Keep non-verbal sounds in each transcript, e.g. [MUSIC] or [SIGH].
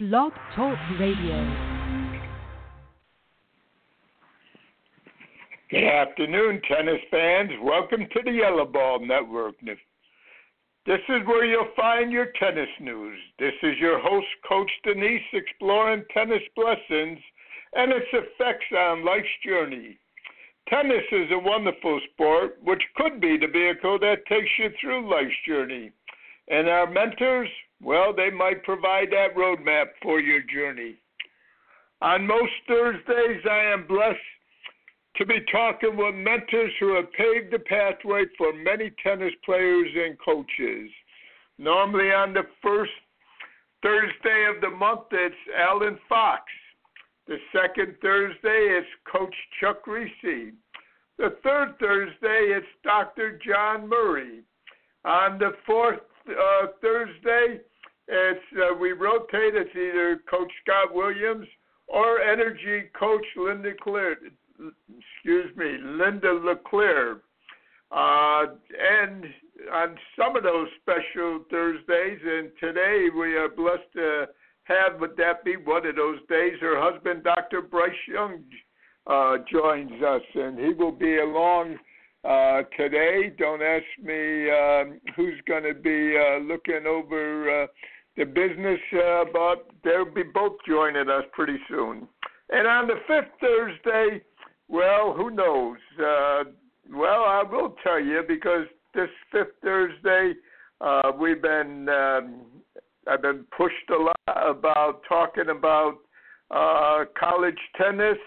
Blog Talk Radio. Good afternoon, tennis fans. Welcome to the Yellow Ball Network. This is where you'll find your tennis news. This is your host, Coach Danise, exploring tennis blessings and its effects on life's journey. Tennis is a wonderful sport, which could be the vehicle that takes you through life's journey. And our mentors, well, they might provide that roadmap for your journey. On most Thursdays, I am blessed to be talking with mentors who have paved the pathway for many tennis players and coaches. Normally on the first Thursday of the month, it's Alan Fox. The second Thursday, it's Coach Chuck Kriese. The third Thursday, it's Dr. John Murray. On the fourth uh, Thursday, it's uh, we rotate. It's either Coach Scott Williams or Energy Coach Linda Clear. Excuse me, Linda LeClaire. Uh, and on some of those special Thursdays, and today we are blessed to have, would that be one of those days? Her husband, Dr. Bryce Young, uh, joins us, and he will be along uh, today. Don't ask me um, who's going to be uh, looking over uh, the business, uh, but they'll be both joining us pretty soon. And on the fifth Thursday, well, who knows? Uh, well, I will tell you because this fifth Thursday, uh, we've been um, I've been pushed a lot about talking about uh, college tennis,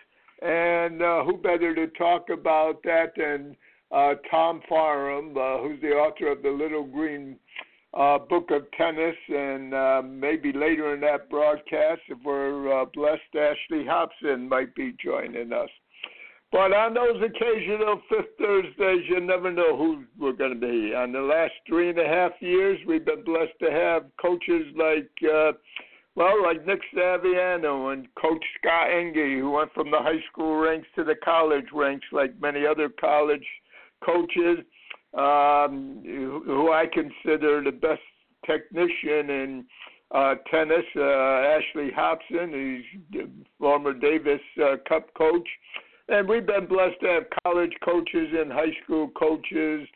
and uh, who better to talk about that than uh, Tom Farum, uh, who's the author of the Little Green uh, Book of Tennis, and uh, maybe later in that broadcast, if we're uh, blessed, Ashley Hobson might be joining us. But on those occasional Fifth Thursdays, you never know who we're going to be. On the last three and a half years, we've been blessed to have coaches like, uh, well, like Nick Saviano and Coach Scott Enge, who went from the high school ranks to the college ranks, like many other college coaches, um, who I consider the best technician in uh, tennis, uh, Ashley Hobson, who's former Davis uh, Cup coach and we've been blessed to have college coaches and high school coaches,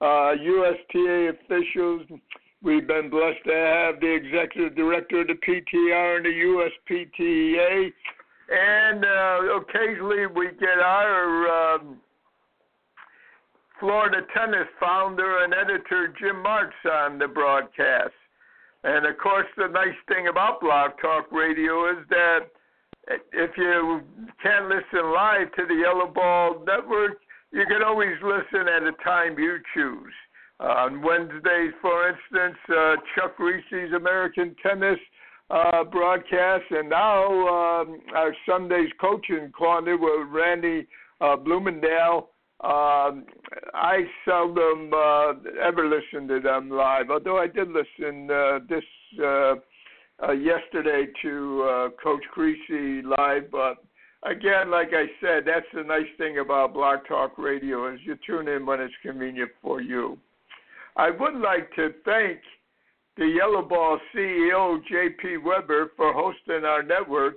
uh, USTA officials. We've been blessed to have the executive director of the PTR and the USPTA, and uh, occasionally we get our um, Florida tennis founder and editor Jim Martz on the broadcast. And of course, the nice thing about Blog Talk Radio is that if you can't listen live to the Yellow Ball Network, you can always listen at a time you choose. Uh, on Wednesdays, for instance, uh, Chuck Kriese's American Tennis uh, broadcast, and now um, our Sundays coaching corner with Randy uh, Bloomendale. Um, I seldom uh, ever listen to them live, although I did listen uh, this uh, uh, yesterday to uh, Coach Kriese live. But again, like I said, that's the nice thing about Blog Talk Radio is you tune in when it's convenient for you. I would like to thank the Yellow Ball CEO J.P. Weber for hosting our network.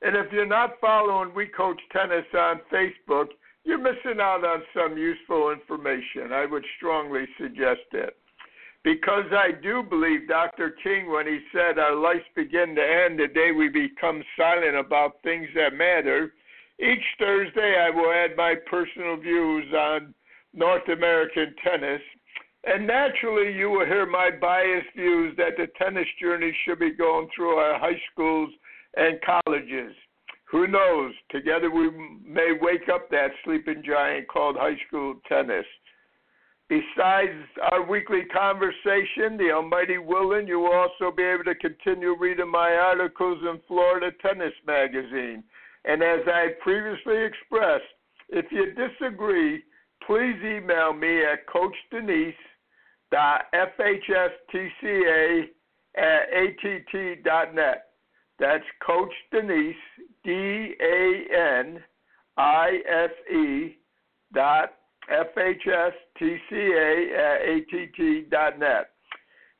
And if you're not following We Coach Tennis on Facebook, you're missing out on some useful information. I would strongly suggest it because I do believe Dr. King when he said our lives begin to end the day we become silent about things that matter. Each Thursday, I will add my personal views on North American tennis. And naturally, you will hear my biased views that the tennis journey should be going through our high schools and colleges. Who knows? Together we may wake up that sleeping giant called high school tennis. Besides our weekly conversation, the Almighty willing, you will also be able to continue reading my articles in Florida Tennis Magazine. And as I previously expressed, if you disagree, please email me at coachdanise.fhstca at att.net. That's Coach Danise, D A N I S E dot FHSTCA at ATT.net.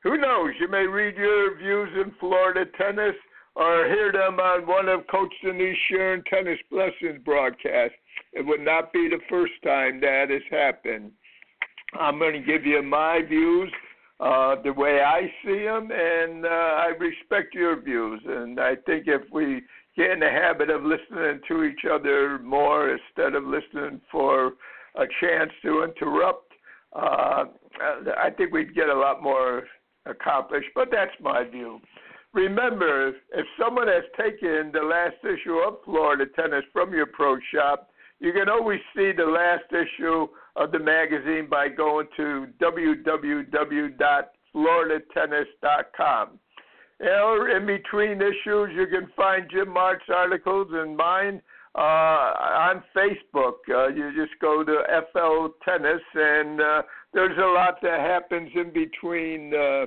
Who knows? You may read your views in Florida tennis or hear them on one of Coach Danise Sharing Tennis Blessings broadcasts. It would not be the first time that has happened. I'm going to give you my views, uh, the way I see them, and uh, I respect your views. And I think if we get in the habit of listening to each other more instead of listening for a chance to interrupt, uh, I think we'd get a lot more accomplished. But that's my view. Remember, if someone has taken the last issue of Florida Tennis from your pro shop, you can always see the last issue of the magazine by going to www.floridatennis.com. Or in between issues, you can find Jim Martz's articles and mine uh, on Facebook. Uh, you just go to FL Tennis, and uh, there's a lot that happens in between uh,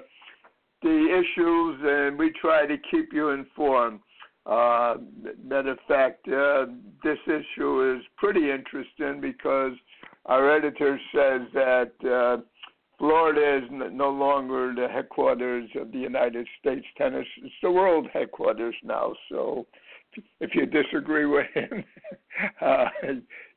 the issues, and we try to keep you informed. Uh, matter of fact, uh, this issue is pretty interesting because our editor says that uh, Florida is no longer the headquarters of the United States tennis; it's the world headquarters now. So, if you disagree with him, [LAUGHS] uh,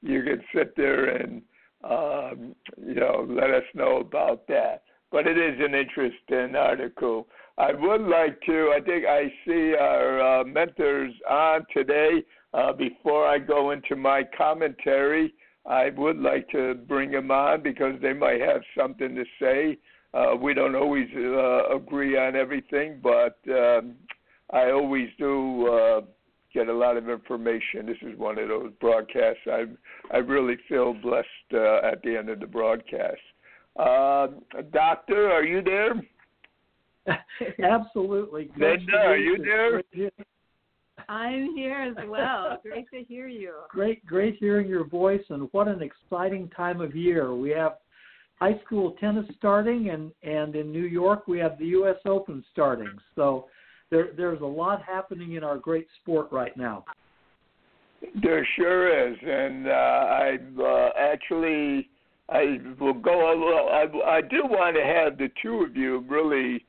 you can sit there and um, you know let us know about that. But it is an interesting article. I would like to. I think I see our uh, mentors on today. Uh, before I go into my commentary, I would like to bring them on because they might have something to say. Uh, we don't always uh, agree on everything, but um, I always do uh, get a lot of information. This is one of those broadcasts I I really feel blessed uh, at the end of the broadcast. Uh, doctor, are you there? [LAUGHS] Absolutely. Linda, are you there? I'm here as well. [LAUGHS] Great to hear you. Great, great hearing your voice, and what an exciting time of year. We have high school tennis starting, and and in New York we have the U.S. Open starting. So there there's a lot happening in our great sport right now. There sure is, and uh, I uh, actually I will go a little. I, I do want to have the two of you really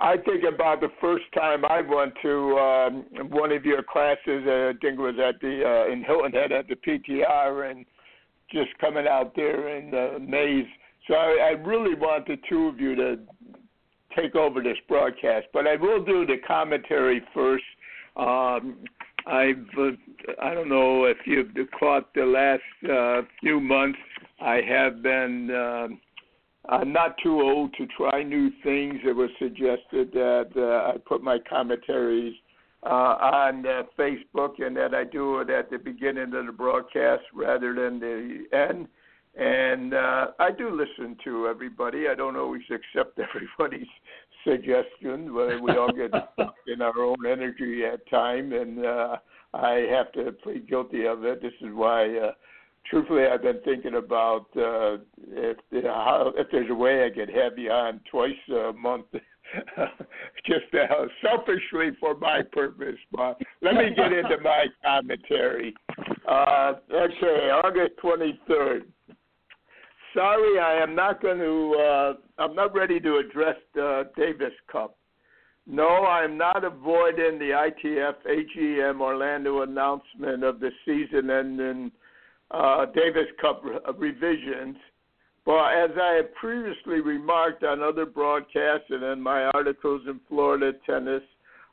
I think about the first time I went to um, one of your classes. Uh, I think it was at the uh, in Hilton Head at the PTR, and just coming out there in the maze. So I, I really want the two of you to take over this broadcast, but I will do the commentary first. Um, I've uh, I don't know if you've caught the last uh, few months. I have been. Uh, I'm not too old to try new things. It was suggested that uh, I put my commentaries uh, on uh, Facebook and that I do it at the beginning of the broadcast rather than the end. And uh, I do listen to everybody. I don't always accept [LAUGHS] everybody's suggestion. We all get [LAUGHS] in our own energy at time, and uh, I have to plead guilty of it. This is why. Uh, truthfully, I've been thinking about uh, if how, if there's a way I could have you on twice a month, [LAUGHS] just uh, selfishly for my purpose. But let me get into [LAUGHS] my commentary. Uh, okay, August 23rd. Sorry, I am not going to. Uh, I'm not ready to address the Davis Cup. No, I'm not avoiding the ITF AGM Orlando announcement of the season ending uh, Davis Cup re- uh, revisions. But as I have previously remarked on other broadcasts and in my articles in Florida Tennis,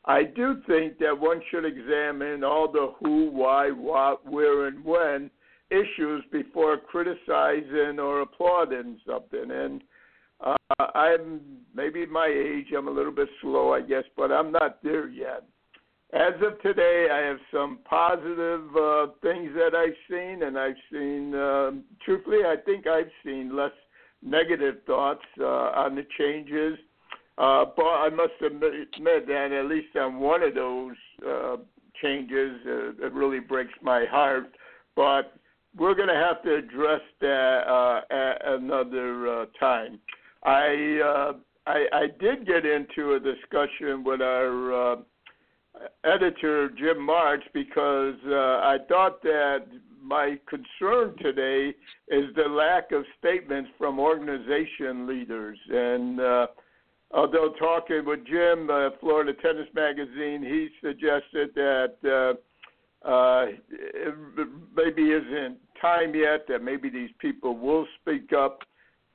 I do think that one should examine all the who, why, what, where, and when issues before criticizing or applauding something. And uh, I'm maybe my age, I'm a little bit slow, I guess, but I'm not there yet as of today, I have some positive uh, things that I've seen, and I've seen, uh, truthfully, I think I've seen less negative thoughts uh, on the changes. Uh, but I must admit, that at least on one of those uh, changes, uh, it really breaks my heart. But we're going to have to address that uh, at another uh, time. I, uh, I I did get into a discussion with our uh, editor Jim Martz because uh, I thought that my concern today is the lack of statements from organization leaders and. Uh, although talking with Jim, uh, Florida Tennis Magazine, he suggested that uh, uh, it maybe isn't time yet, that maybe these people will speak up.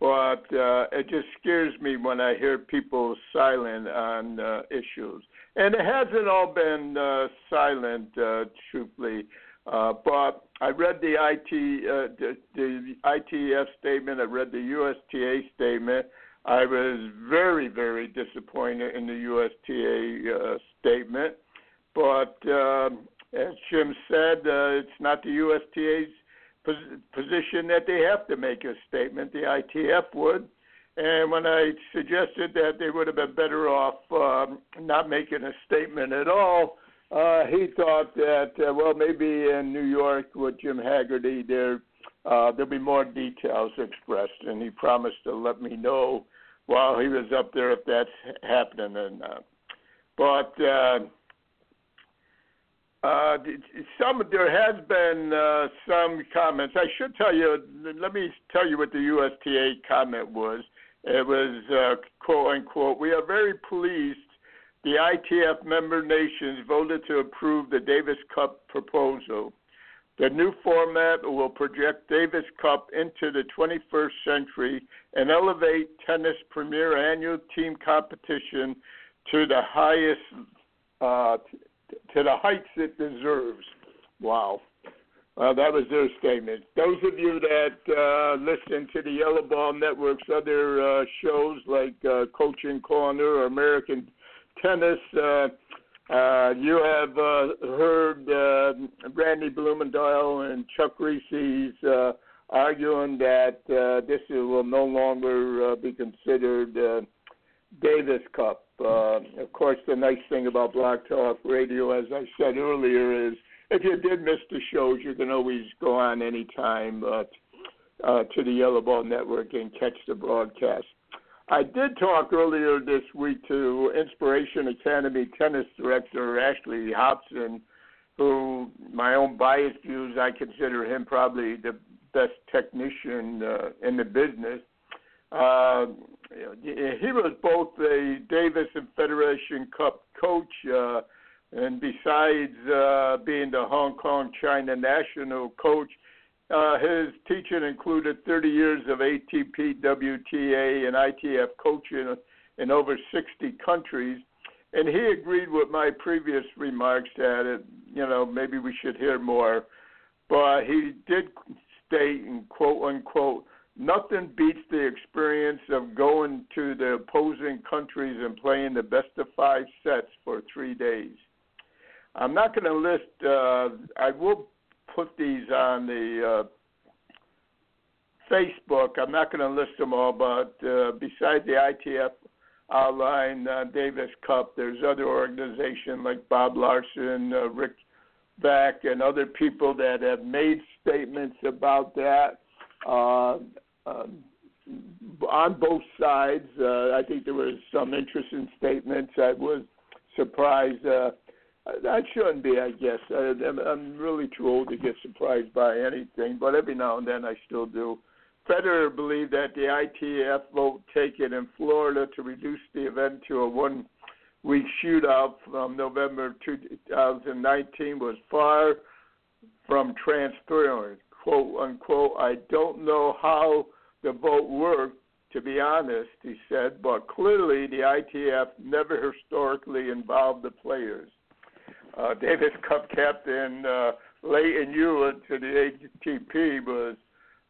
But uh, it just scares me when I hear people silent on uh, issues. And it hasn't all been uh, silent, uh, truthfully. Uh, but I read the IT uh, the, the ITF statement. I read the USTA statement. I was very very disappointed in the USTA uh, statement. But um, as Jim said, uh, it's not the USTA's pos- position that they have to make a statement. The ITF would. And when I suggested that they would have been better off um, not making a statement at all, uh, he thought that uh, well maybe in New York with Jim Haggerty there uh, there'll be more details expressed, and he promised to let me know while he was up there if that's happening or not. But uh, uh, some there has been uh, some comments. I should tell you. Let me tell you what the USTA comment was. It was uh, quote unquote. We are very pleased the ITF member nations voted to approve the Davis Cup proposal. The new format will project Davis Cup into the 21st century and elevate tennis premier annual team competition to the highest uh, to the heights it deserves. Wow. Uh, that was their statement. Those of you that uh, listen to the Yellow Ball Network's other uh, shows like uh, Coaching Corner or American tennis, uh, uh, you have uh, heard Randy Blumenthal and Chuck Kriese uh, arguing that this will no longer be considered Davis Cup. Of course, the nice thing about Blog Talk Radio, as I said earlier, is if you did miss the shows, you can always go on anytime uh, uh, to the Yellow Ball Network and catch the broadcast. I did talk earlier this week to Inspiration Academy tennis director Ashley Hobson, who, my own biased views, I consider him probably the best technician uh, in the business. Uh, he was both a Davis and Federation Cup coach, uh, and besides uh, being the Hong Kong China national coach, uh, his teaching included 30 years of ATP, WTA, and ITF coaching in over 60 countries. And he agreed with my previous remarks that it, you know maybe we should hear more. But he did state, and quote unquote, nothing beats the experience of going to the opposing countries and playing the best of five sets for three days. I'm not going to list. Uh, I will put these on the uh, Facebook. I'm not going to list them all, but uh, besides the ITF outline uh, Davis Cup, there's other organizations like Bob Larson, uh, Rick Back, and other people that have made statements about that. Uh, um, on both sides, I think there was some interesting statements. I was surprised. That shouldn't be, I guess. I, I'm really too old to get surprised by anything, but every now and then I still do. Federer believed that the ITF vote taken in Florida to reduce the event to a one week shootout from November 2019 was far from transparent. Quote unquote, I don't know how the vote worked, to be honest, he said, but clearly the ITF never historically involved the players uh, [LAUGHS] Davis Cup captain uh, Lleyton Hewitt to the ATP was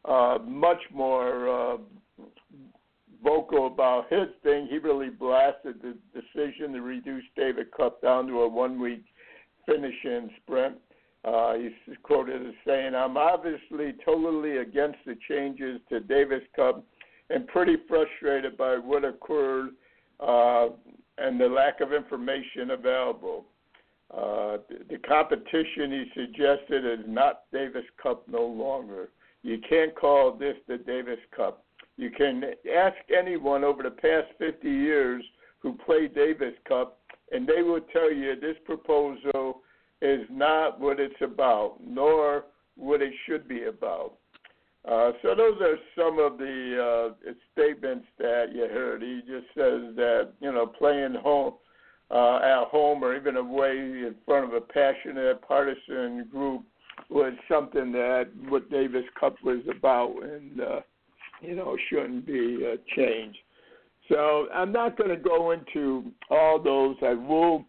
uh, much more uh, vocal about his thing. He really blasted the decision to reduce Davis Cup down to a one-week finish-in sprint. Uh, he's quoted as saying, "I'm obviously totally against the changes to Davis Cup, and pretty frustrated by what occurred uh, and the lack of information available." Uh, the, competition he suggested is not Davis Cup no longer. You can't call this the Davis Cup. You can ask anyone over the past 50 years who played Davis Cup, and they will tell you this proposal is not what it's about, nor what it should be about. Uh, so those are some of the uh, statements that you heard. He just says that you know playing home uh, at home or even away in front of a passionate partisan group was something that what Davis Cup was about, and uh, you know shouldn't be uh, changed. So I'm not going to go into all those. I will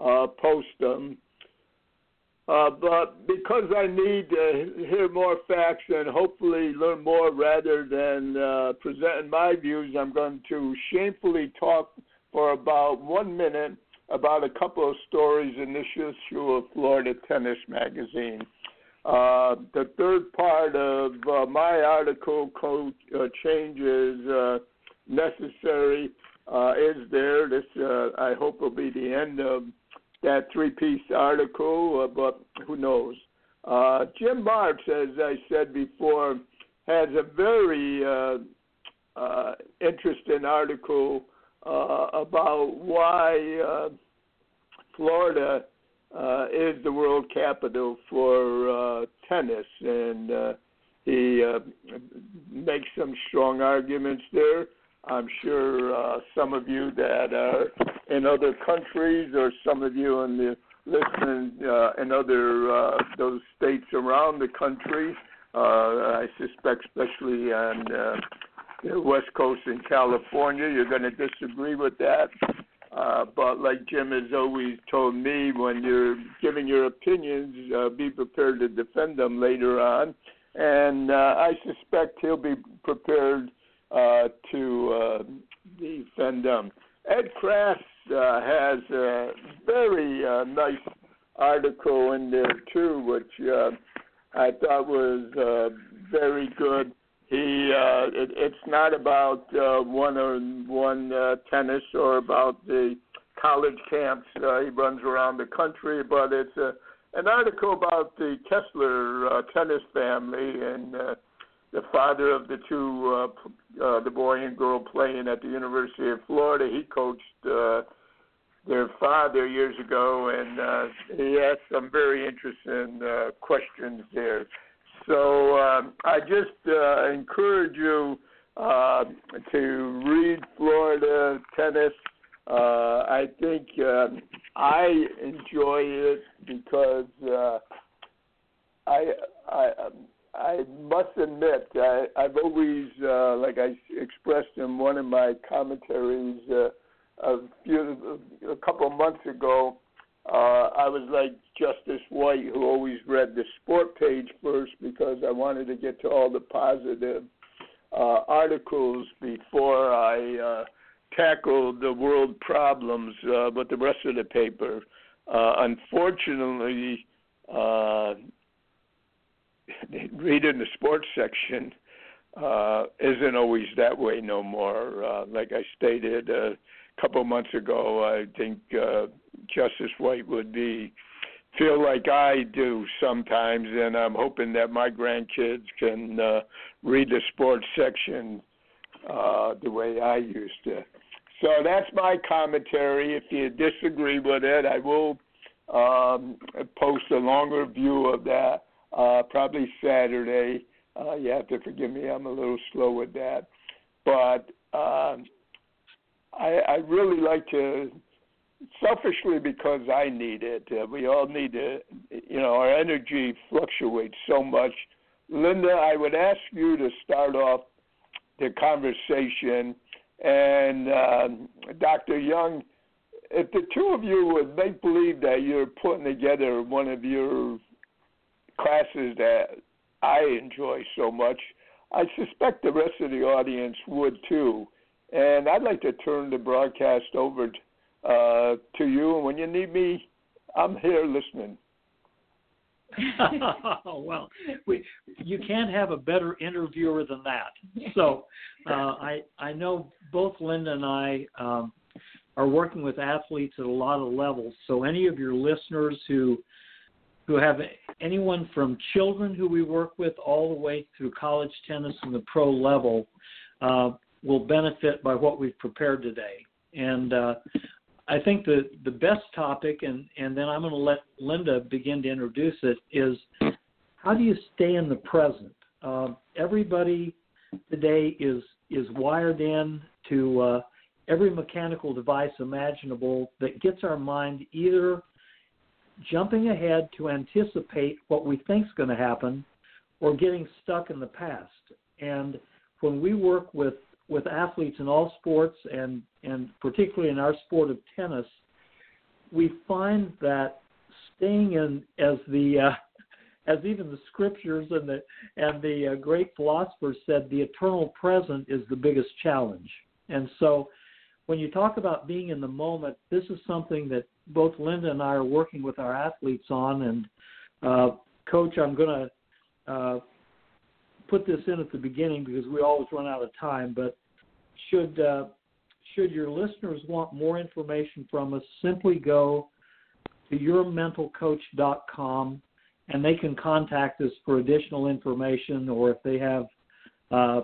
uh, post them. Uh, but because I need to hear more facts and hopefully learn more rather than uh, presenting my views, I'm going to shamefully talk for about one minute about a couple of stories in this issue of Florida Tennis Magazine. Uh, the third part of uh, my article, uh, Changes uh, Necessary, uh, is there. This, uh, I hope, will be the end of that three piece article, uh, but who knows? Uh, Jim Martz, as I said before, has a very uh, uh, interesting article uh, about why uh, Florida uh, is the world capital for uh, tennis, and uh, he uh, makes some strong arguments there. I'm sure uh, some of you that are in other countries, or some of you in the listening uh, in other uh, those states around the country. Uh, I suspect, especially on uh, the West Coast in California, you're going to disagree with that. Uh, but like Jim has always told me, when you're giving your opinions, uh, be prepared to defend them later on. And uh, I suspect he'll be prepared uh, to uh, defend them. Ed Kraft uh, has a very uh, nice article in there too, which uh, I thought was uh, very good. He uh, it, it's not about uh, one-on-one uh, tennis or about the college camps uh, he runs around the country, but it's a, an article about the Kessler uh, tennis family and uh, the father of the two, uh, uh, the boy and girl playing at the University of Florida. He coached uh, their father years ago, and uh, he asked some very interesting uh, questions there. So um, I just uh, encourage you uh, to read Florida tennis. Uh, I think uh, I enjoy it because uh, I I I must admit I, I've always uh, like I expressed in one of my commentaries uh, a few a couple months ago uh, I was like Justice White, who always read the sport page first because I wanted to get to all the positive uh, articles before I uh, tackled the world problems uh, with the rest of the paper. Uh, unfortunately, uh, [LAUGHS] reading the sports section uh, isn't always that way no more. Uh, like I stated, uh, couple months ago, I think uh, Justice White would be feel like I do sometimes, and I'm hoping that my grandkids can uh, read the sports section uh, the way I used to. So that's my commentary. If you disagree with it, I will um, post a longer view of that uh, probably Saturday. Uh, you have to forgive me; I'm a little slow with that, but. Um, I, I really like to, selfishly because I need it. Uh, we all need to, you know, our energy fluctuates so much. Linda, I would ask you to start off the conversation, and um, Dr. Young, if the two of you would make believe that you're putting together one of your classes that I enjoy so much, I suspect the rest of the audience would too. And I'd like to turn the broadcast over uh, to you. And when you need me, I'm here listening. [LAUGHS] well, we, you can't have a better interviewer than that. So uh, I I know both Linda and I um, are working with athletes at a lot of levels. So any of your listeners who who have anyone from children who we work with all the way through college tennis and the pro level, uh, will benefit by what we've prepared today. And uh, I think the the best topic, and and then I'm going to let Linda begin to introduce it, is how do you stay in the present? uh, everybody today is is wired in to uh, every mechanical device imaginable that gets our mind either jumping ahead to anticipate what we think is going to happen or getting stuck in the past. And when we work with, with athletes in all sports and, and particularly in our sport of tennis, we find that staying in as the uh, [LAUGHS] as even the scriptures and the and the uh, great philosophers said, the eternal present is the biggest challenge. And so, when you talk about being in the moment, this is something that both Linda and I are working with our athletes on. And uh, Coach, I'm going to uh, put this in at the beginning because we always run out of time. But should uh, should your listeners want more information from us, simply go to yourmentalcoach.com and they can contact us for additional information or if they have uh,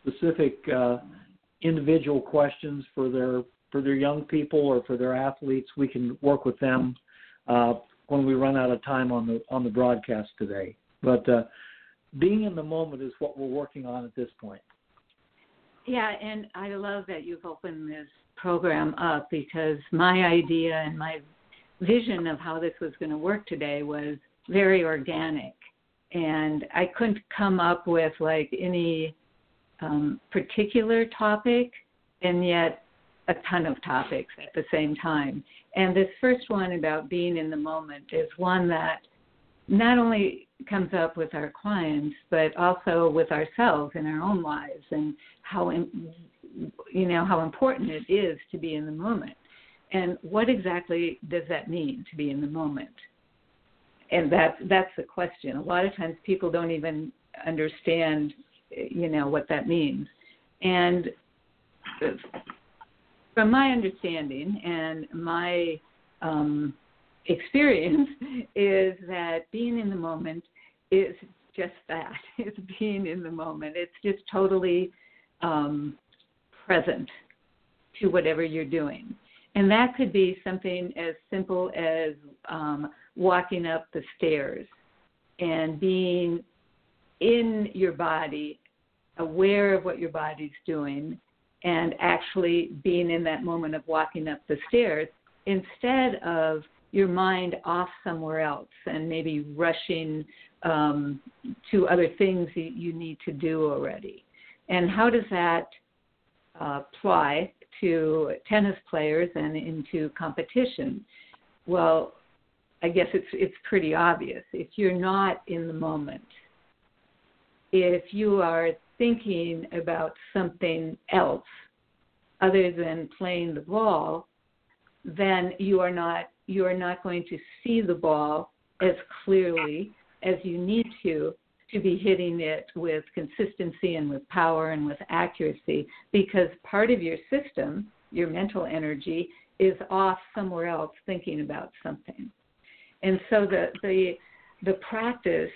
specific uh, individual questions for their for their young people or for their athletes, we can work with them uh, when we run out of time on the on the broadcast today. But uh, being in the moment is what we're working on at this point. Yeah, and I love that you've opened this program up because my idea and my vision of how this was going to work today was very organic. And I couldn't come up with like any um, particular topic, and yet a ton of topics at the same time. And this first one about being in the moment is one that not only comes up with our clients, but also with ourselves in our own lives and how you know how important it is to be in the moment. And what exactly does that mean to be in the moment? And that's that's the question. A lot of times people don't even understand, you know, what that means. And from my understanding and my um, experience [LAUGHS] is that being in the moment is just that [LAUGHS] it's being in the moment. It's just totally um, present to whatever you're doing. And that could be something as simple as um, walking up the stairs and being in your body aware of what your body's doing and actually being in that moment of walking up the stairs instead of your mind off somewhere else and maybe rushing um, to other things that you need to do already. And how does that uh, apply to tennis players and into competition? Well, I guess it's it's pretty obvious. If you're not in the moment, if you are thinking about something else other than playing the ball, then you are not you are not going to see the ball as clearly as you need to to be hitting it with consistency and with power and with accuracy because part of your system, your mental energy, is off somewhere else thinking about something. And so the the the practice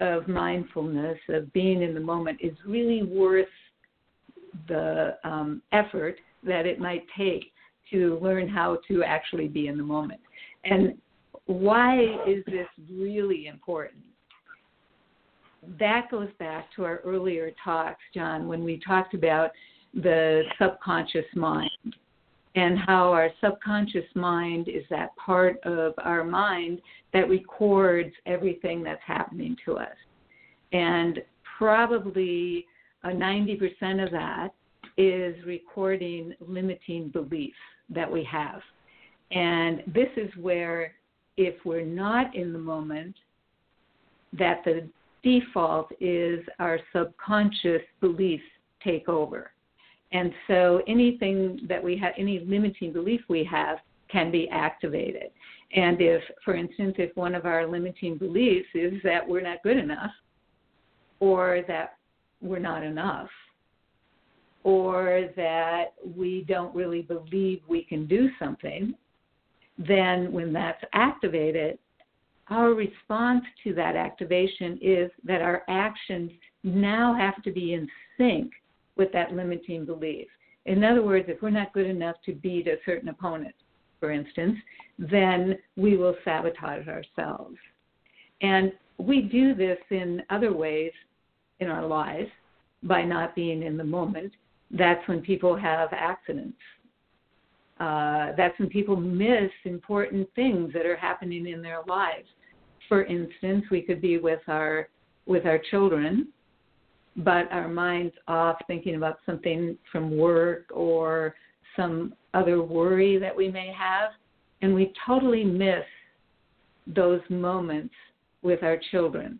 of mindfulness, of being in the moment, is really worth the um, effort that it might take to learn how to actually be in the moment. And why is this really important? That goes back to our earlier talks, John, when we talked about the subconscious mind and how our subconscious mind is that part of our mind that records everything that's happening to us. And probably a 90% of that is recording limiting beliefs that we have. And this is where, if we're not in the moment, that the default is our subconscious beliefs take over. And so anything that we have, any limiting belief we have, can be activated. And if, for instance, if one of our limiting beliefs is that we're not good enough, or that we're not enough, or that we don't really believe we can do something, then when that's activated, our response to that activation is that our actions now have to be in sync with that limiting belief. In other words, if we're not good enough to beat a certain opponent, for instance, then we will sabotage ourselves. And we do this in other ways in our lives by not being in the moment, that's when people have accidents. Uh, that's when people miss important things that are happening in their lives. For instance, we could be with our with our children, but our mind's off thinking about something from work or some other worry that we may have, and we totally miss those moments with our children.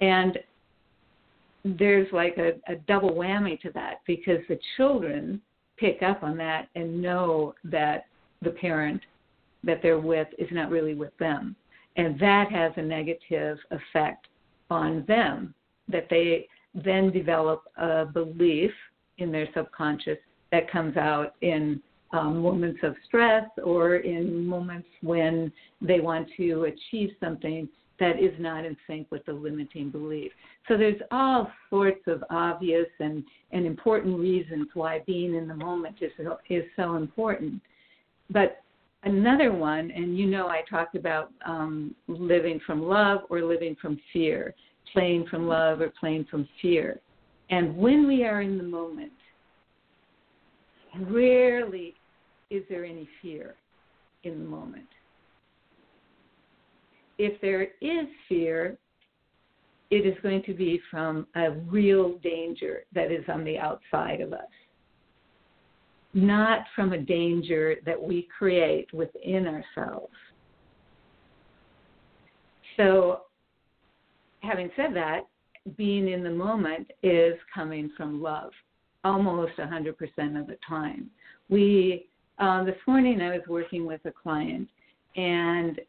And there's like a, a double whammy to that because the children pick up on that and know that the parent that they're with is not really with them. And that has a negative effect on them that they then develop a belief in their subconscious that comes out in um, moments of stress or in moments when they want to achieve something that is not in sync with the limiting belief. So there's all sorts of obvious and, and important reasons why being in the moment is, is so important. But another one, and you know I talked about um, living from love or living from fear, playing from love or playing from fear. And when we are in the moment, rarely is there any fear in the moment if there is fear, it is going to be from a real danger that is on the outside of us, not from a danger that we create within ourselves. So, having said that, being in the moment is coming from love almost 100% of the time. We, um, this morning I was working with a client and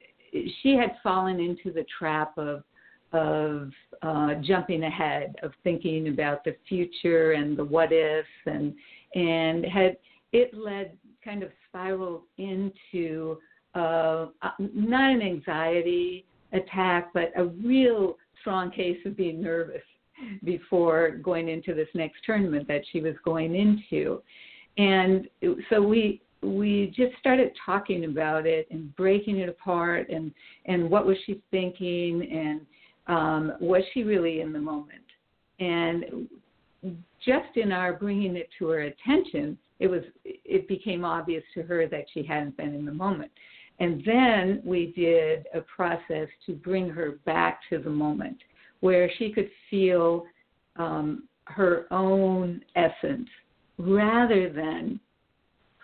she had fallen into the trap of of uh, jumping ahead, of thinking about the future and the what ifs, and and had it led kind of spiraled into uh, not an anxiety attack, but a real strong case of being nervous before going into this next tournament that she was going into. And so we we just started talking about it and breaking it apart and and what was she thinking and um, was she really in the moment? And just in our bringing it to her attention it was it became obvious to her that she hadn't been in the moment. And then we did a process to bring her back to the moment where she could feel um, her own essence rather than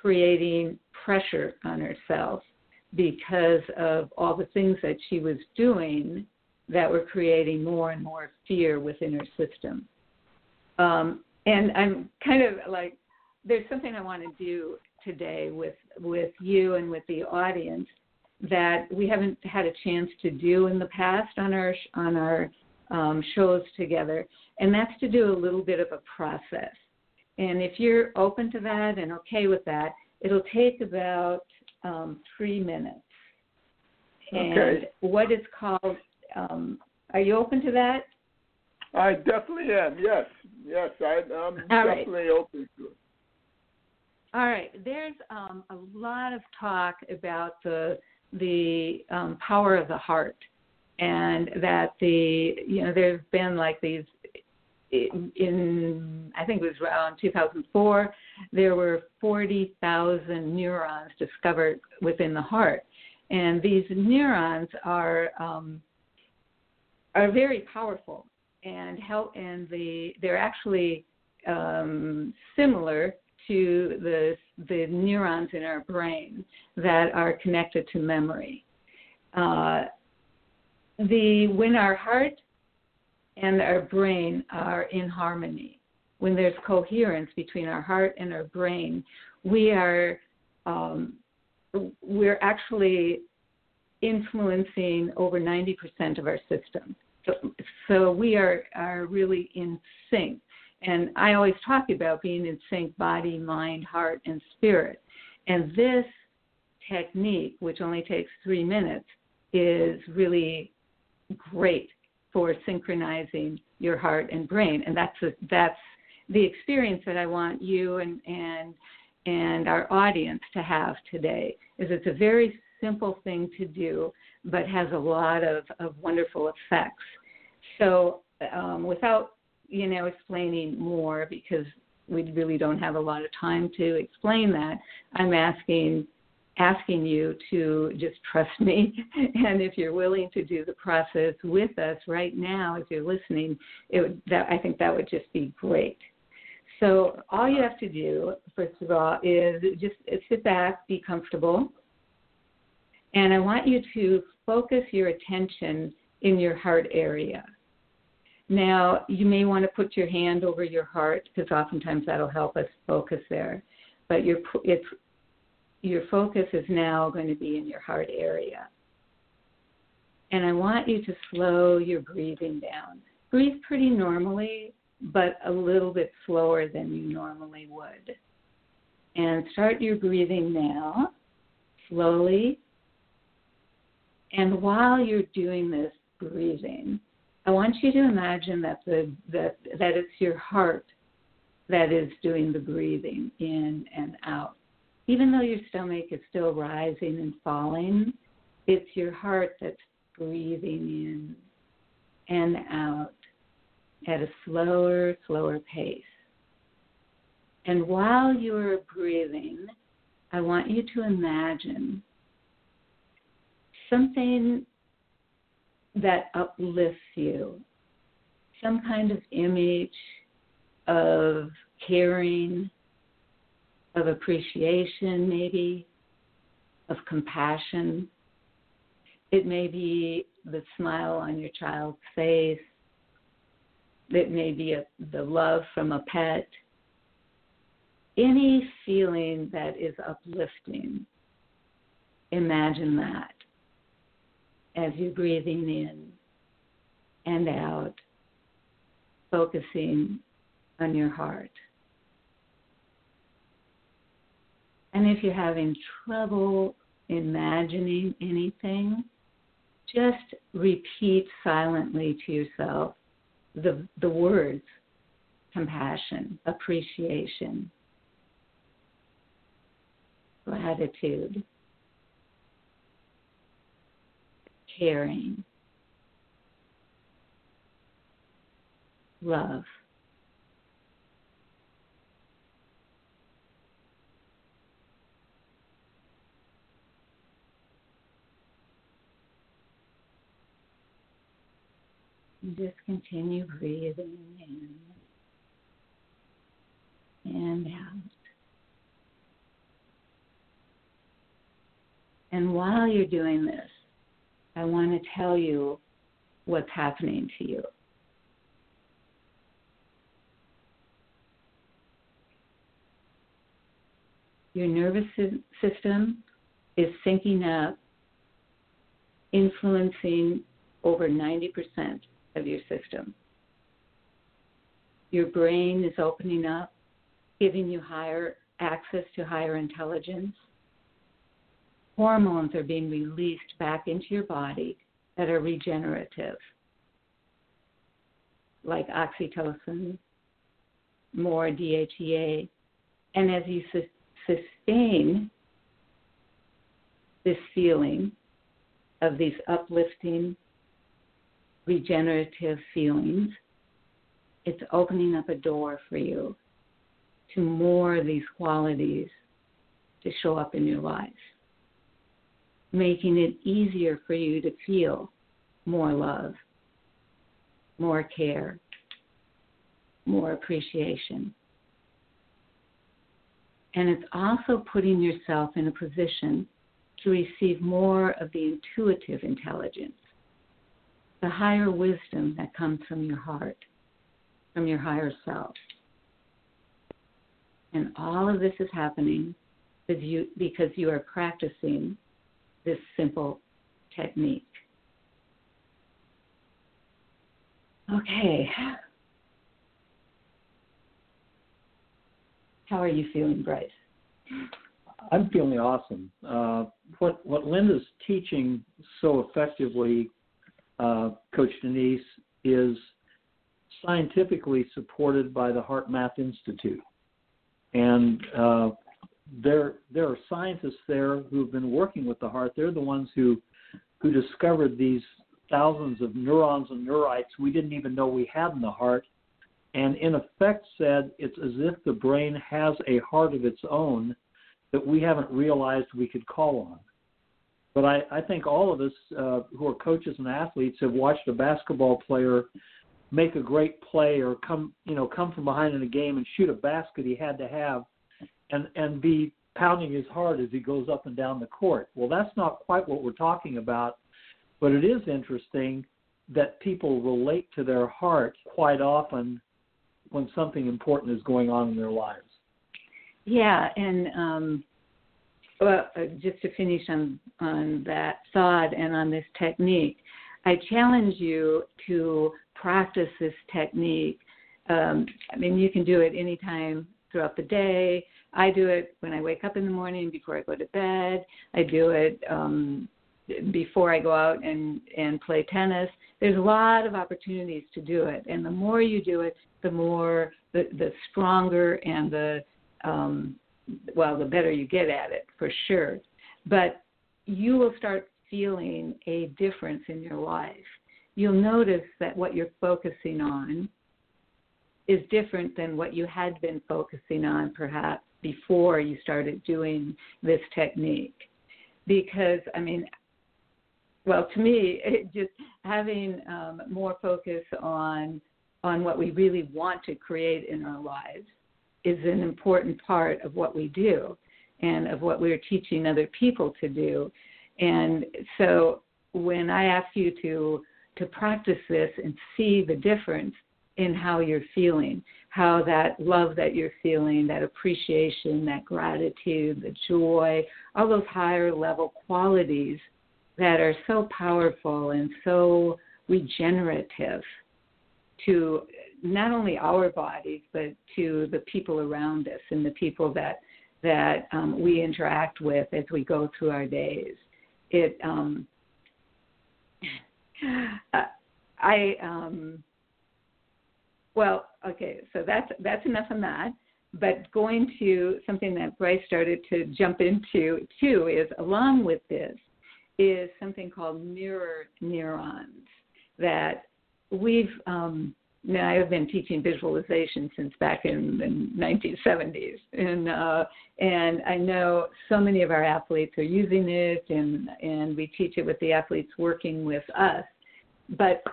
creating pressure on herself because of all the things that she was doing that were creating more and more fear within her system. Um, and I'm kind of like, there's something I want to do today with with you and with the audience that we haven't had a chance to do in the past on our on our um, shows together, and that's to do a little bit of a process. And if you're open to that and okay with that, it'll take about um, three minutes. And okay. what is called, um, are you open to that? I definitely am. Yes, yes, I, am definitely right. open to it. All right. There's um, a lot of talk about the the um, power of the heart, and that the you know there's been like these in I think it was around 2004, there were 40,000 neurons discovered within the heart, and these neurons are um, are very powerful and help. And the they're actually um, similar to the the neurons in our brain that are connected to memory. Uh, the when our heart and our brain are in harmony, when there's coherence between our heart and our brain, we are um, we're actually influencing over 90% of our system. So, so we are, are really in sync. And I always talk about being in sync body, mind, heart, and spirit. And this technique, which only takes three minutes, is really great for synchronizing your heart and brain. And that's a, that's the experience that I want you and and and our audience to have today. Is it's a very simple thing to do, but has a lot of, of wonderful effects. So um, without you know, explaining more because we really don't have a lot of time to explain that. I'm asking asking you to just trust me [LAUGHS] and if you're willing to do the process with us right now if you're listening it would, that I think that would just be great. So all you have to do first of all is just sit back, be comfortable. And I want you to focus your attention in your heart area. Now, you may want to put your hand over your heart because oftentimes that'll help us focus there. But your it's your focus is now going to be in your heart area. And I want you to slow your breathing down. Breathe pretty normally, but a little bit slower than you normally would. And start your breathing now, slowly. And while you're doing this breathing, I want you to imagine that the that that it's your heart that is doing the breathing in and out. Even though your stomach is still rising and falling, it's your heart that's breathing in and out at a slower, slower pace. And while you're breathing, I want you to imagine something that uplifts you, some kind of image of caring, of appreciation, maybe, of compassion. It may be the smile on your child's face. It may be a, the love from a pet. Any feeling that is uplifting, imagine that as you're breathing in and out, focusing on your heart. And if you're having trouble imagining anything, just repeat silently to yourself the, the words compassion, appreciation, gratitude. caring, love. Just continue breathing in and out. And while you're doing this, I want to tell you what's happening to you. Your nervous system is syncing up, influencing over 90% of your system. Your brain is opening up, giving you higher access to higher intelligence hormones are being released back into your body that are regenerative, like oxytocin, more DHEA. And as you su- sustain this feeling of these uplifting, regenerative feelings, it's opening up a door for you to more of these qualities to show up in your life making it easier for you to feel more love, more care, more appreciation. And it's also putting yourself in a position to receive more of the intuitive intelligence, the higher wisdom that comes from your heart, from your higher self. And all of this is happening because you, because you are practicing this simple technique. Okay. How are you feeling, Bryce? I'm feeling awesome. Uh, what what Linda's teaching so effectively, uh, Coach Danise, is scientifically supported by the HeartMath Institute, and uh, there there are scientists there who've been working with the heart. They're the ones who who discovered these thousands of neurons and neurites we didn't even know we had in the heart. and in effect said it's as if the brain has a heart of its own that we haven't realized we could call on. But I, I think all of us uh, who are coaches and athletes have watched a basketball player make a great play or come you know come from behind in a game and shoot a basket he had to have and and be pounding his heart as he goes up and down the court. Well, that's not quite what we're talking about, but it is interesting that people relate to their heart quite often when something important is going on in their lives. Yeah, and um, well, uh, just to finish on on that thought and on this technique, I challenge you to practice this technique. Um, I mean, you can do it anytime throughout the day. I do it when I wake up in the morning before I go to bed. I do it um, before I go out and and play tennis. There's a lot of opportunities to do it, and the more you do it, the more the the stronger and the um, well, the better you get at it for sure. But you will start feeling a difference in your life. You'll notice that what you're focusing on is different than what you had been focusing on perhaps before you started doing this technique. Because, I mean, well, to me, it just having um, more focus on on what we really want to create in our lives is an important part of what we do and of what we're teaching other people to do. And so when I ask you to to practice this and see the difference in how you're feeling, how that love that you're feeling, that appreciation, that gratitude, the joy, all those higher level qualities that are so powerful and so regenerative to not only our bodies but to the people around us and the people that that um, we interact with as we go through our days. It um, [LAUGHS] I um, well, okay, so that's that's enough on that. But going to something that Bryce started to jump into too is along with this is something called mirror neurons that we've um, now I've been teaching visualization since back in the 1970s, and uh, and I know so many of our athletes are using it, and and we teach it with the athletes working with us. But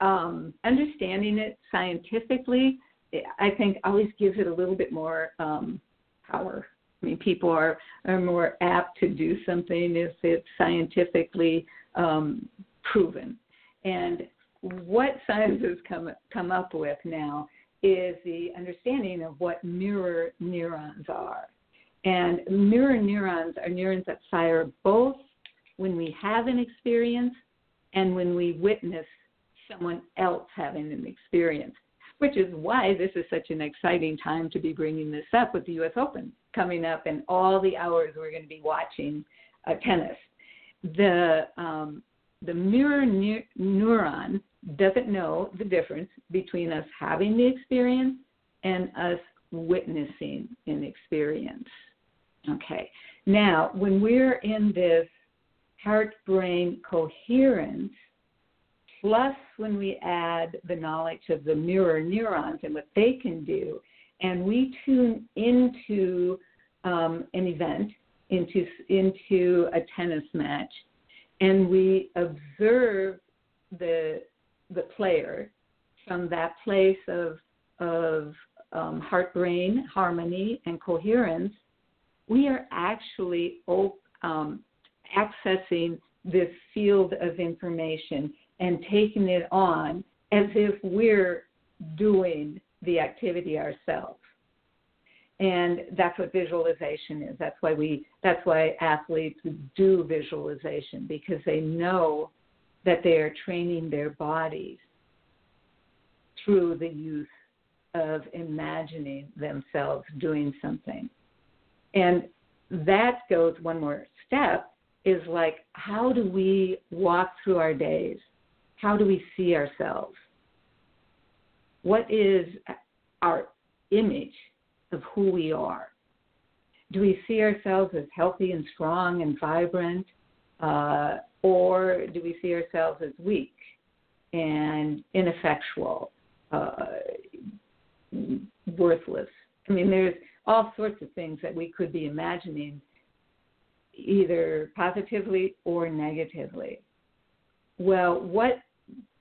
um, understanding it scientifically, I think always gives it a little bit more um, power. I mean, people are are more apt to do something if it's scientifically um, proven. And what science has come come up with now is the understanding of what mirror neurons are. And mirror neurons are neurons that fire both when we have an experience and when we witness someone else having an experience, which is why this is such an exciting time to be bringing this up with the U.S. Open coming up and all the hours we're going to be watching uh, tennis. The um, the mirror ne- neuron doesn't know the difference between us having the experience and us witnessing an experience. Okay. Now, when we're in this heart brain coherence, plus when we add the knowledge of the mirror neurons and what they can do, and we tune into um, an event, into into a tennis match, and we observe the the player from that place of of um, heart brain harmony and coherence, we are actually um, accessing this field of information and taking it on as if we're doing the activity ourselves. And that's what visualization is. That's why we that's why athletes do visualization because they know that they are training their bodies through the use of imagining themselves doing something. And that goes one more step is like, how do we walk through our days? How do we see ourselves? What is our image of who we are? Do we see ourselves as healthy and strong and vibrant? Uh, or do we see ourselves as weak and ineffectual uh, worthless. I mean, there's all sorts of things that we could be imagining, either positively or negatively. Well, what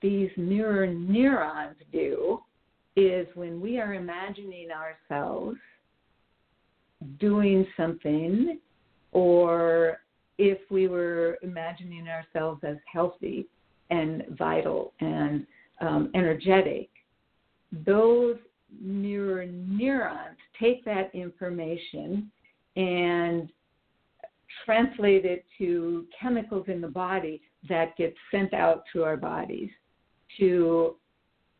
these mirror neurons do is when we are imagining ourselves doing something, or if we were imagining ourselves as healthy and vital and um, energetic, those mirror neurons take that information and translate it to chemicals in the body that get sent out to our bodies to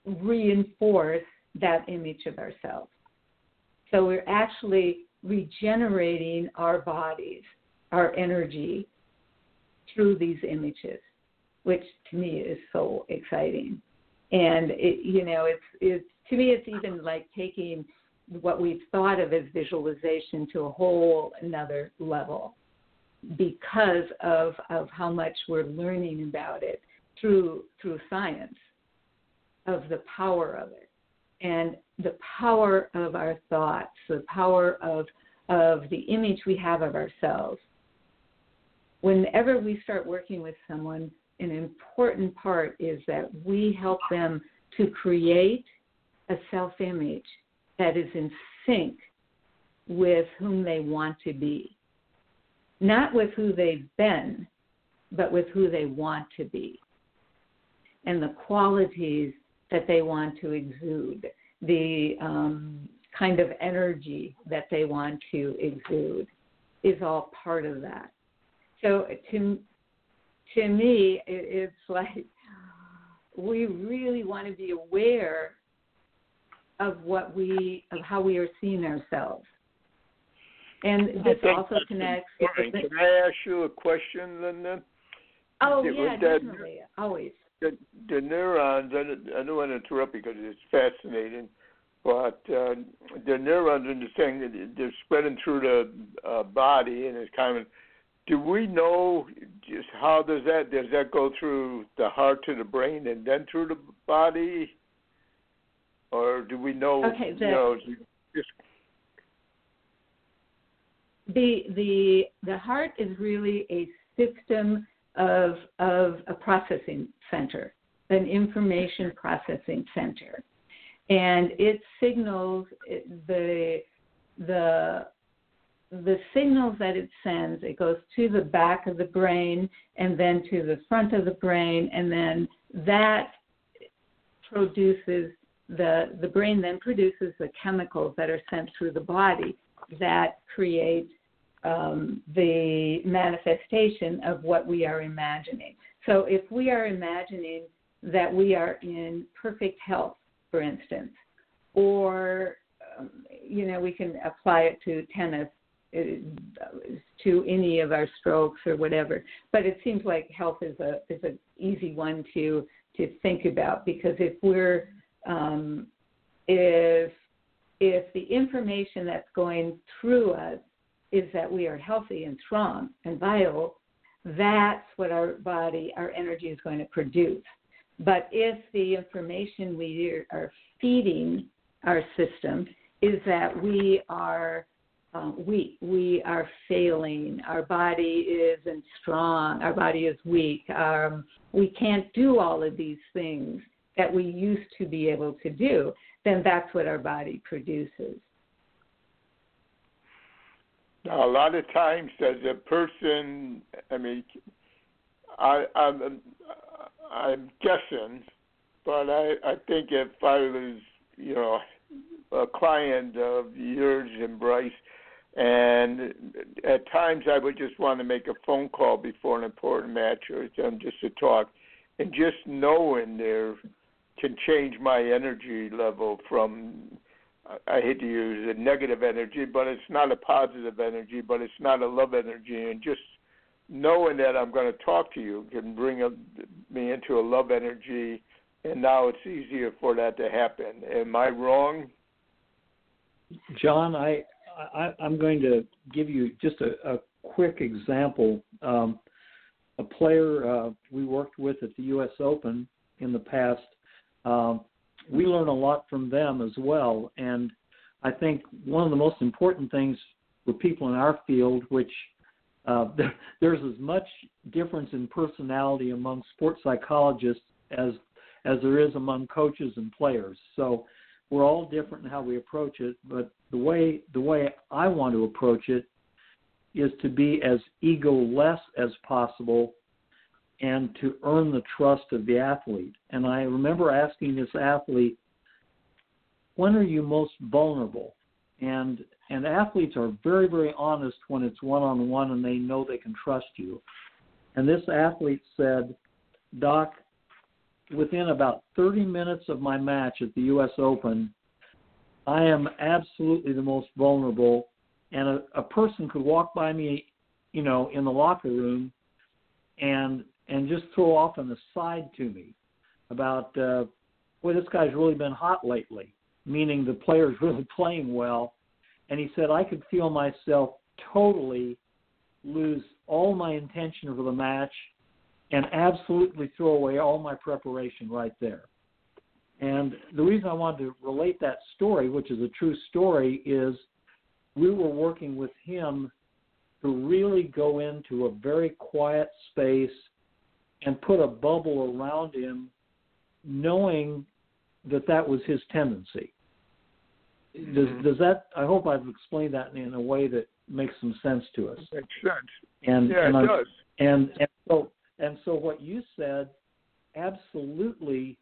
reinforce that image of ourselves. So we're actually regenerating our bodies, our energy through these images, which to me is so exciting. And it, you know, it's it's to me it's even like taking what we've thought of as visualization to a whole another level because of of how much we're learning about it through through science of the power of it and the power of our thoughts the power of of the image we have of ourselves whenever we start working with someone an important part is that we help them to create a self image that is in sync with whom they want to be. Not with who they've been, but with who they want to be. And the qualities that they want to exude, the um, kind of energy that they want to exude is all part of that. So to to me, it's [LAUGHS] like we really want to be aware of what we of how we are seeing ourselves. And this also connects. Can I ask you a question, Linda? Oh yeah, definitely, always. The, the neurons. I, I don't want to interrupt because it's fascinating, but uh, the neurons in the thing they're spreading through the uh, body, and it's kind of. Do we know just how does that does that go through the heart to the brain and then through the body? or do we know? Okay, the, you know, just the the the heart is really a system of of a processing center, an information processing center, and it signals the the the signals that it sends it goes to the back of the brain and then to the front of the brain and then that produces the, the brain then produces the chemicals that are sent through the body that create um, the manifestation of what we are imagining. So if we are imagining that we are in perfect health, for instance, or um, you know we can apply it to tennis uh, to any of our strokes or whatever but it seems like health is a is an easy one to to think about because if we're um, if if the information that's going through us is that we are healthy and strong and vital, that's what our body, our energy is going to produce. But if the information we are feeding our system is that we are um, weak, we are failing, our body isn't strong, our body is weak, um, we can't do all of these things that we used to be able to do, then that's what our body produces. Now, a lot of times, as a person, I mean, I, I'm I'm guessing, but I I think if I was, you know, a client of yours and Bryce, and at times I would just want to make a phone call before an important match or just to talk, and just knowing their can change my energy level from I hate to use a negative energy, but it's not a positive energy, but it's not a love energy, and just knowing that I'm going to talk to you can bring a, me into a love energy, and now it's easier for that to happen. Am I wrong? John, I, I I'm going to give you just a, a quick example. Um, a player uh, we worked with at the U.S. Open in the past um, we learn a lot from them as well. And I think one of the most important things for people in our field, which uh, [LAUGHS] there's as much difference in personality among sports psychologists as as there is among coaches and players. So we're all different in how we approach it, but the way the way I want to approach it is to be as ego-less as possible and to earn the trust of the athlete. And I remember asking this athlete, when are you most vulnerable? And and athletes are very, very honest when it's one on one and they know they can trust you. And this athlete said, Doc, within about 30 minutes of my match at the US Open, I am absolutely the most vulnerable. And a, a person could walk by me, you know, in the locker room and and just throw off an aside to me about, uh, boy, this guy's really been hot lately, meaning the player's [LAUGHS] really playing well. And he said, I could feel myself totally lose all my intention for the match and absolutely throw away all my preparation right there. And the reason I wanted to relate that story, which is a true story, is we were working with him to really go into a very quiet space and put a bubble around him, knowing that that was his tendency. Does mm-hmm. does that? I hope I've explained that in a way that makes some sense to us. Makes sense. And yeah, and it does. And and so and so what you said, absolutely,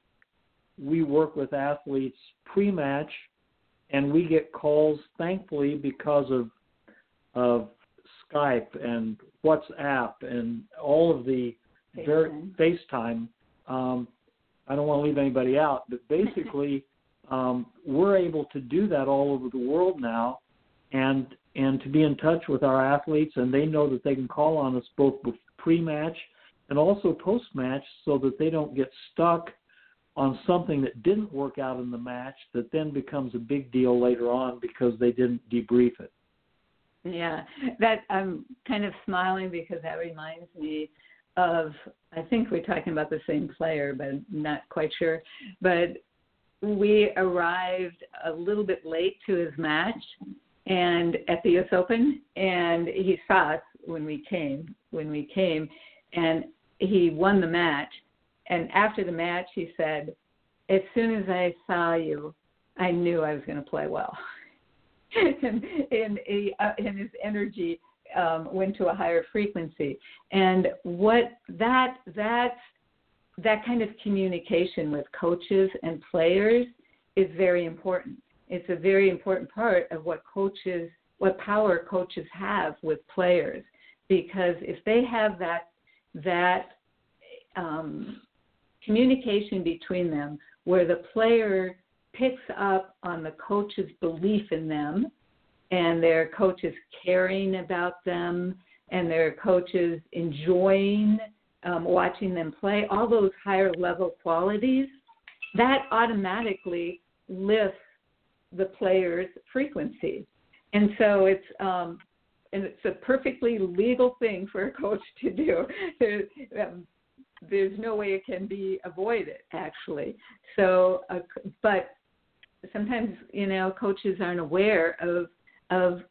we work with athletes pre-match, and we get calls, thankfully, because of of Skype and WhatsApp and all of the. Very FaceTime. Um, I don't want to leave anybody out, but [LAUGHS] basically, um, we're able to do that all over the world now, and and to be in touch with our athletes, and they know that they can call on us both pre-match and also post-match, so that they don't get stuck on something that didn't work out in the match that then becomes a big deal later on because they didn't debrief it. Yeah, that I'm kind of smiling because that reminds me of I think we're talking about the same player, but I'm not quite sure. But we arrived a little bit late to his match and at the US Open and he saw us when we came when we came and he won the match and after the match he said as soon as I saw you I knew I was going to play well [LAUGHS] and he, uh, his energy um, went to a higher frequency. And what that that that kind of communication with coaches and players is very important. It's a very important part of what coaches, what power coaches have with players, because if they have that that um, communication between them, where the player picks up on the coach's belief in them and their coaches caring about them and their coaches enjoying um, watching them play, all those higher level qualities, that automatically lifts the player's frequency. And so it's um, and it's a perfectly legal thing for a coach to do. [LAUGHS] There's, um, there's no way it can be avoided, actually. So, uh, but sometimes you know coaches aren't aware of of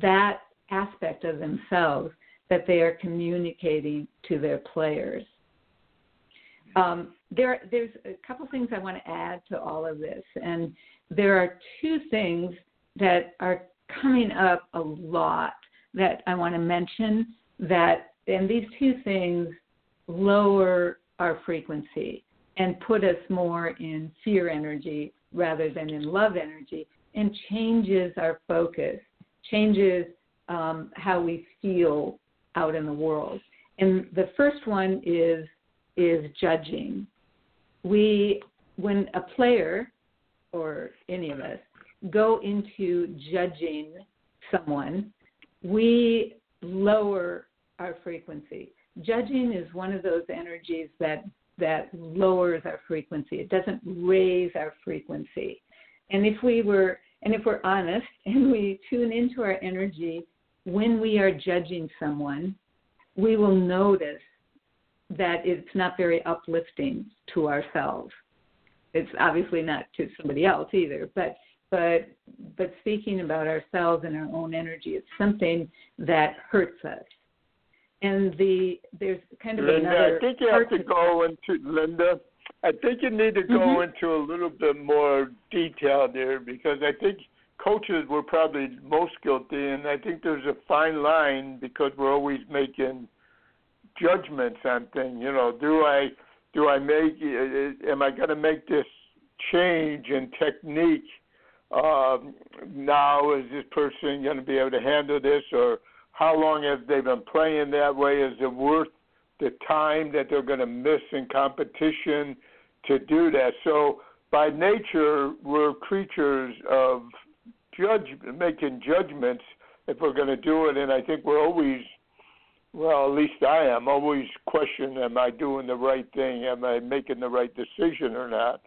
that aspect of themselves that they are communicating to their players. Um, there, there's a couple things I want to add to all of this, and there are two things that are coming up a lot that I want to mention. That and these two things lower our frequency and put us more in fear energy rather than in love energy, and changes our focus, changes um, how we feel out in the world. And the first one is is judging. We when a player or any of us go into judging someone, we lower our frequency. Judging is one of those energies that that lowers our frequency. It doesn't raise our frequency. And if we were and if we're honest [LAUGHS] and we tune into our energy when we are judging someone, we will notice that it's not very uplifting to ourselves. it's obviously not to somebody else either, but but but speaking about ourselves and our own energy, it's something that hurts us. And the there's kind of Linda, another. I think you have to go into Linda. I think you need to go Mhm. into a little bit more detail there because I think coaches were probably most guilty, and I think there's a fine line because we're always making judgments on things. You know, do I do I make uh, am I going to make this change in technique um, now? Is this person going to be able to handle this, or how long have they been playing that way? Is it worth the time that they're going to miss in competition to do that? So by nature, we're creatures of judge making judgments if we're going to do it, and I think we're always well, at least I am always question: Am I doing the right thing? Am I making the right decision or not?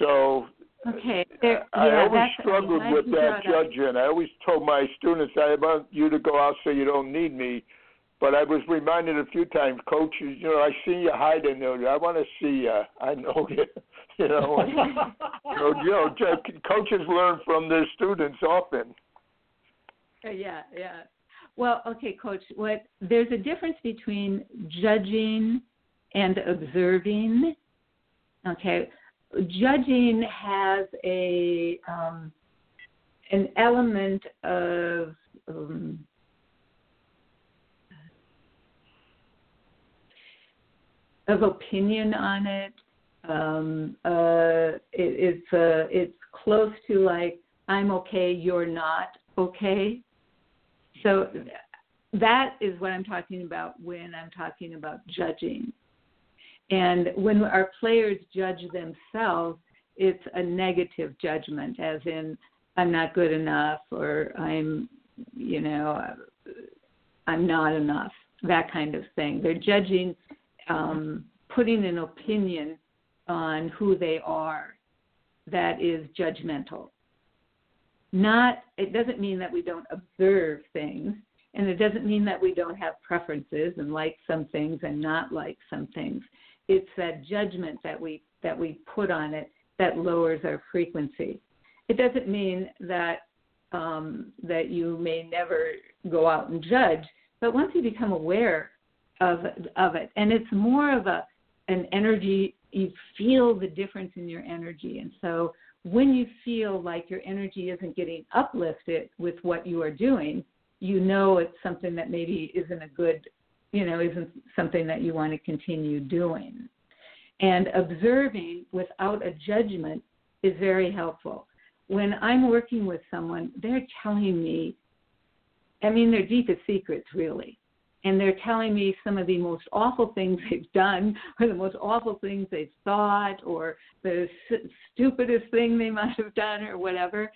So Okay. There, I yeah, always struggled with that judging. I always told my students, I want you to go out so you don't need me. But I was reminded a few times, coaches, you know, I see you hiding there. I want to see you. I know you. [LAUGHS] You know, [LAUGHS] and, you know, you know, coaches learn from their students often. Uh, yeah, yeah. Well, okay, coach, what there's a difference between judging and observing. Okay. Judging has a um, an element of um, of opinion on it. Um, uh, it it's uh, it's close to like I'm okay, you're not okay. So that is what I'm talking about when I'm talking about judging. And when our players judge themselves, it's a negative judgment, as in, I'm not good enough, or I'm, you know, I'm not enough, that kind of thing. They're judging, um, putting an opinion on who they are that is judgmental. Not it doesn't mean that we don't observe things and it doesn't mean that we don't have preferences and like some things and not like some things. It's that judgment that we that we put on it that lowers our frequency. It doesn't mean that um, that you may never go out and judge but once you become aware of of it and it's more of a an energy you feel the difference in your energy and so when you feel like your energy isn't getting uplifted with what you are doing, you know it's something that maybe isn't a good, you know, isn't something that you want to continue doing. And observing without a judgment is very helpful. When I'm working with someone, they're telling me, I mean, their deepest secrets, really and they're telling me some of the most awful things [LAUGHS] they've done or the most awful things they've thought or the stupidest thing they might have done or whatever.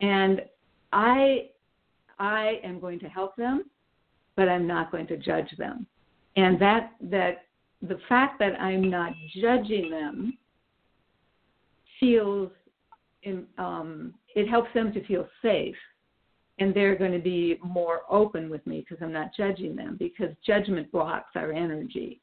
And i i am going to help them but i'm not going to judge them. And that that the fact that i'm not judging them feels um, it helps them to feel safe and they're going to be more open with me because I'm not judging them because judgment blocks our energy.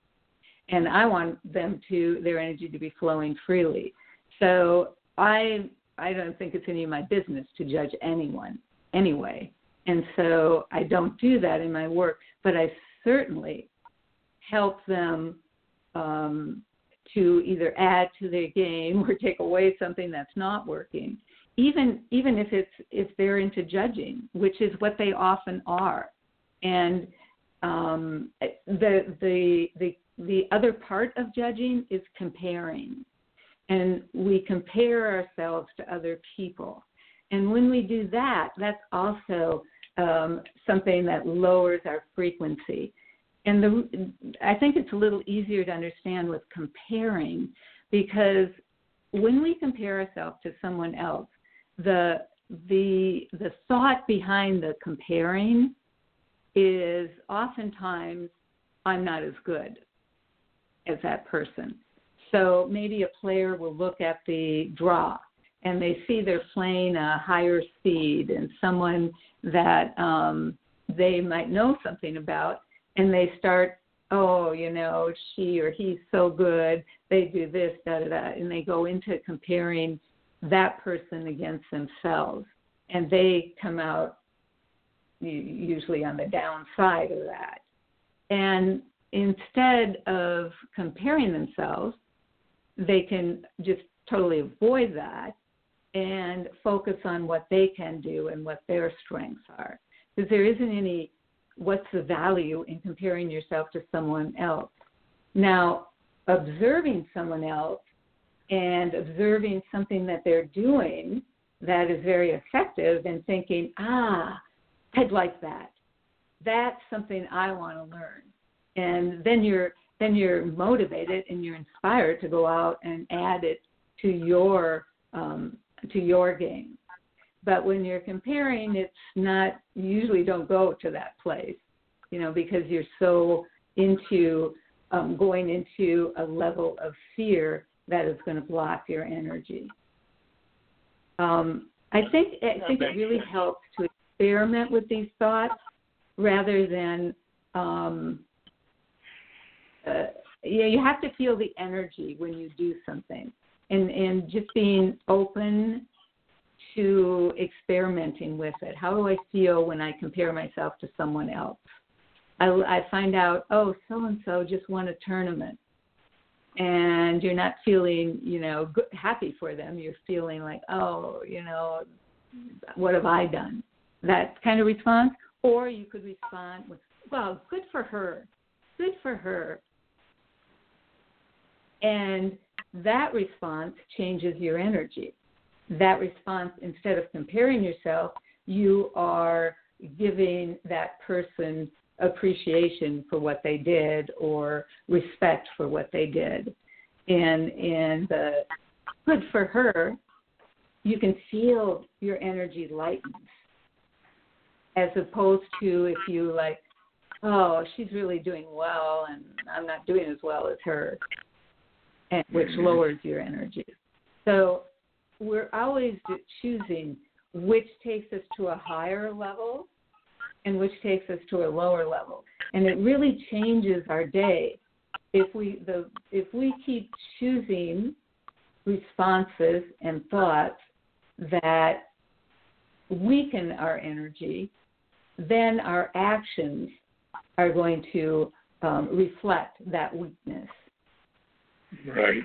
And I want them to their energy to be flowing freely. So I I don't think it's any of my business to judge anyone anyway. And so I don't do that in my work, but I certainly help them um, to either add to their game or take away something that's not working even even if it's if they're into judging, which is what they often are, and um, the the the the other part of judging is comparing, and we compare ourselves to other people, and when we do that, that's also um, something that lowers our frequency. And the, I think it's a little easier to understand with comparing because when we compare ourselves to someone else, the the the thought behind the comparing is oftentimes I'm not as good as that person. So maybe a player will look at the draw and they see they're playing a higher seed and someone that um, they might know something about, and they start oh, you know, she or he's so good, they do this, da da da, and they go into comparing that person against themselves, and they come out usually on the downside of that. And instead of comparing themselves, they can just totally avoid that and focus on what they can do and what their strengths are. Because there isn't any what's the value in comparing yourself to someone else. Now, observing someone else and observing something that they're doing that is very effective and thinking, ah, I'd like that. That's something I want to learn. And then you're then you're motivated and you're inspired to go out and add it to your um, to your game. But when you're comparing, it's not usually don't go to that place, you know, because you're so into um, going into a level of fear that is going to block your energy. Um, I think I think it really helps to experiment with these thoughts rather than um, uh, you you have to feel the energy when you do something and and just being open to experimenting with it. How do I feel when I compare myself to someone else? I, I find out, oh, so and so just won a tournament, and you're not feeling, you know, good, happy for them. You're feeling like, oh, you know, what have I done? That kind of response. Or you could respond with, well, good for her, good for her. And that response changes your energy. That response, instead of comparing yourself, you are giving that person appreciation for what they did or respect for what they did. And and the good for her, you can feel your energy lightens. As opposed to if you like, oh, she's really doing well and I'm not doing as well as her and, which mm-hmm. lowers your energy. So we're always choosing which takes us to a higher level and which takes us to a lower level. And it really changes our day if we the if we keep choosing responses and thoughts that weaken our energy, then our actions are going to um, reflect that weakness. Right.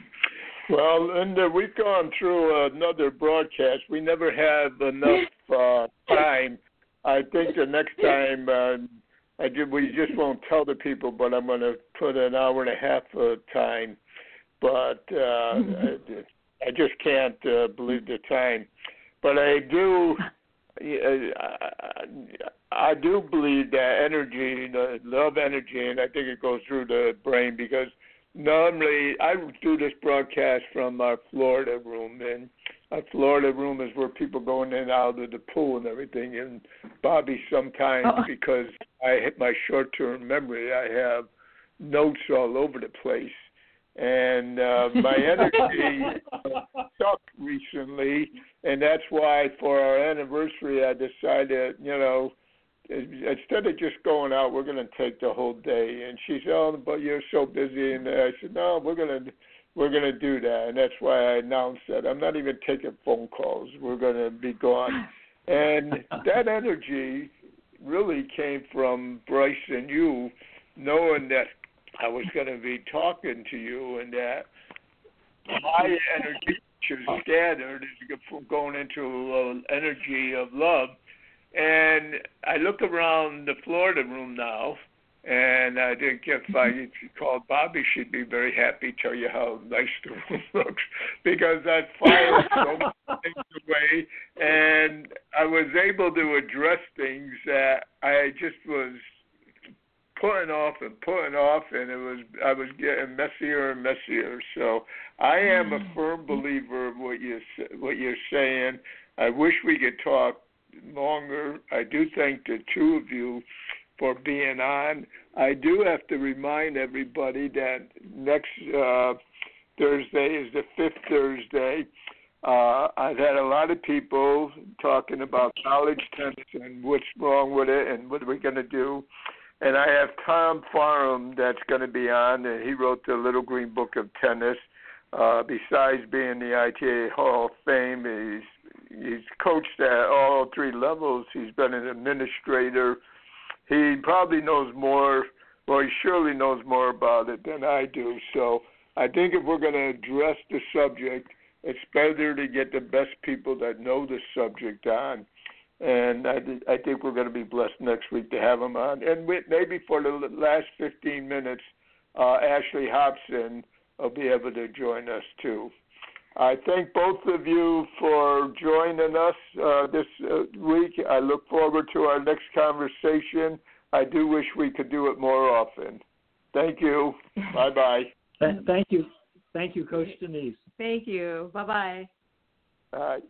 Well, Linda, we've gone through another broadcast. We never have enough uh, time. I think the next time uh, I did, we just won't tell the people, but I'm going to put an hour and a half of time. But uh, I, I just can't uh, believe the time. But I do. I, I do believe that energy, the love energy, and I think it goes through the brain because normally I do this broadcast from our Florida room, and our Florida room is where people go in and out of the pool and everything. And Bobby, sometimes oh. because I hit my short-term memory, I have notes all over the place, and uh, my [LAUGHS] energy sucked recently, and that's why for our anniversary I decided, you know instead of just going out, we're going to take the whole day. And she said, "Oh, but you're so busy." And I said, "No, we're going to we're going to do that." And that's why I announced that I'm not even taking phone calls. We're going to be gone. [LAUGHS] And that energy really came from Bryce and you, knowing that I was going to be talking to you, and that my energy is scattered is going into uh, energy of love and I look around the Florida room now, and I think if I mm-hmm. called Bobby, she'd be very happy. To tell you how nice the [LAUGHS] room looks because I filed so many [LAUGHS] things away, and I was able to address things that I just was putting off and putting off, and it was I was getting messier and messier. So I am a mm. firm believer of what you what you're saying. I wish we could talk longer. I do thank the two of you for being on. I do have to remind everybody that next uh, Thursday is the fifth Thursday. Uh, I've had a lot of people talking about college tennis and what's wrong with it and what are we going to do. and I have Tom Parham that's going to be on. And he wrote the Little Green Book of Tennis. Uh, besides being the ITA Hall of Fame, he's he's coached at all three levels. He's been an administrator. He probably knows more. Well, he surely knows more about it than I do. So I think if we're going to address the subject, it's better to get the best people that know the subject on and I, I think we're going to be blessed next week to have him on. And we, maybe for the last 15 minutes, uh, Ashley Hobson will be able to join us too. I thank both of you for joining us uh, this uh, week. I look forward to our next conversation. I do wish we could do it more often. Thank you. [LAUGHS] bye bye. Thank you. Thank you, Coach Danise. Thank you. Bye bye. Bye.